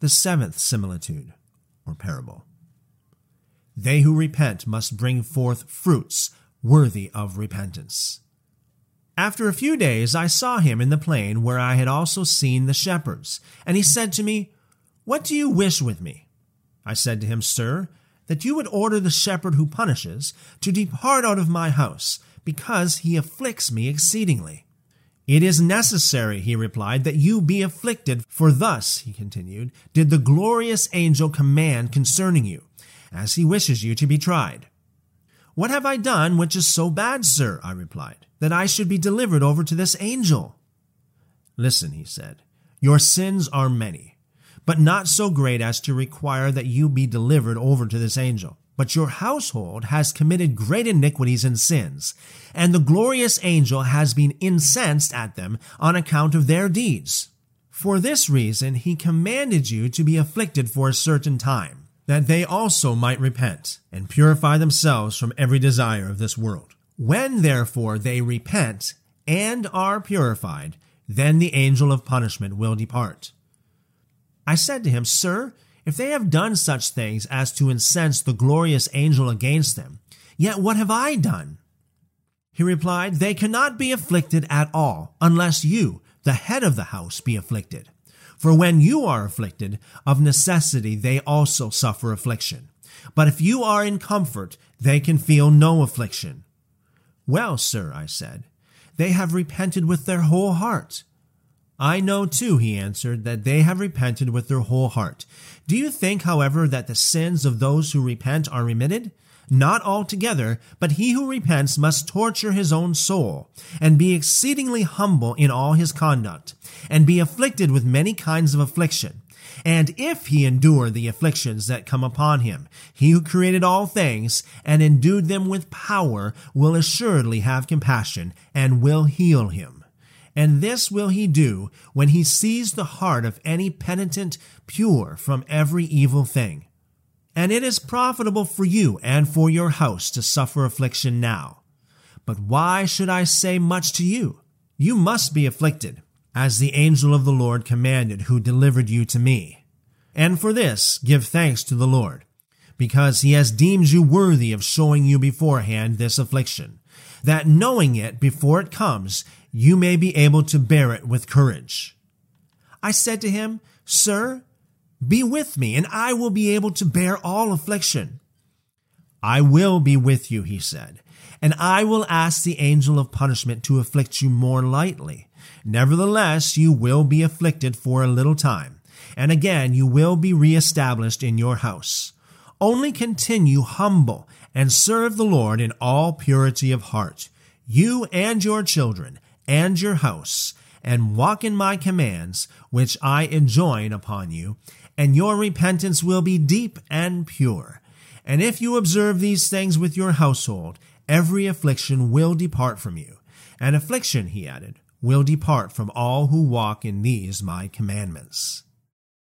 The seventh similitude, or parable. They who repent must bring forth fruits worthy of repentance. After a few days, I saw him in the plain where I had also seen the shepherds, and he said to me, What do you wish with me? I said to him, Sir, that you would order the shepherd who punishes to depart out of my house, because he afflicts me exceedingly. It is necessary, he replied, that you be afflicted, for thus, he continued, did the glorious angel command concerning you, as he wishes you to be tried. What have I done which is so bad, sir? I replied, that I should be delivered over to this angel. Listen, he said, your sins are many, but not so great as to require that you be delivered over to this angel. But your household has committed great iniquities and sins, and the glorious angel has been incensed at them on account of their deeds. For this reason he commanded you to be afflicted for a certain time, that they also might repent, and purify themselves from every desire of this world. When therefore they repent and are purified, then the angel of punishment will depart. I said to him, Sir, if they have done such things as to incense the glorious angel against them, yet what have I done? He replied, They cannot be afflicted at all, unless you, the head of the house, be afflicted. For when you are afflicted, of necessity they also suffer affliction. But if you are in comfort, they can feel no affliction. Well, sir, I said, they have repented with their whole heart. I know too, he answered, that they have repented with their whole heart. Do you think, however, that the sins of those who repent are remitted? Not altogether, but he who repents must torture his own soul, and be exceedingly humble in all his conduct, and be afflicted with many kinds of affliction. And if he endure the afflictions that come upon him, he who created all things and endued them with power will assuredly have compassion and will heal him. And this will he do when he sees the heart of any penitent pure from every evil thing. And it is profitable for you and for your house to suffer affliction now. But why should I say much to you? You must be afflicted, as the angel of the Lord commanded who delivered you to me. And for this give thanks to the Lord, because he has deemed you worthy of showing you beforehand this affliction, that knowing it before it comes, you may be able to bear it with courage. I said to him, Sir, be with me, and I will be able to bear all affliction. I will be with you, he said, and I will ask the angel of punishment to afflict you more lightly. Nevertheless, you will be afflicted for a little time, and again you will be reestablished in your house. Only continue humble and serve the Lord in all purity of heart, you and your children, and your house, and walk in my commands, which I enjoin upon you, and your repentance will be deep and pure. And if you observe these things with your household, every affliction will depart from you. And affliction, he added, will depart from all who walk in these my commandments.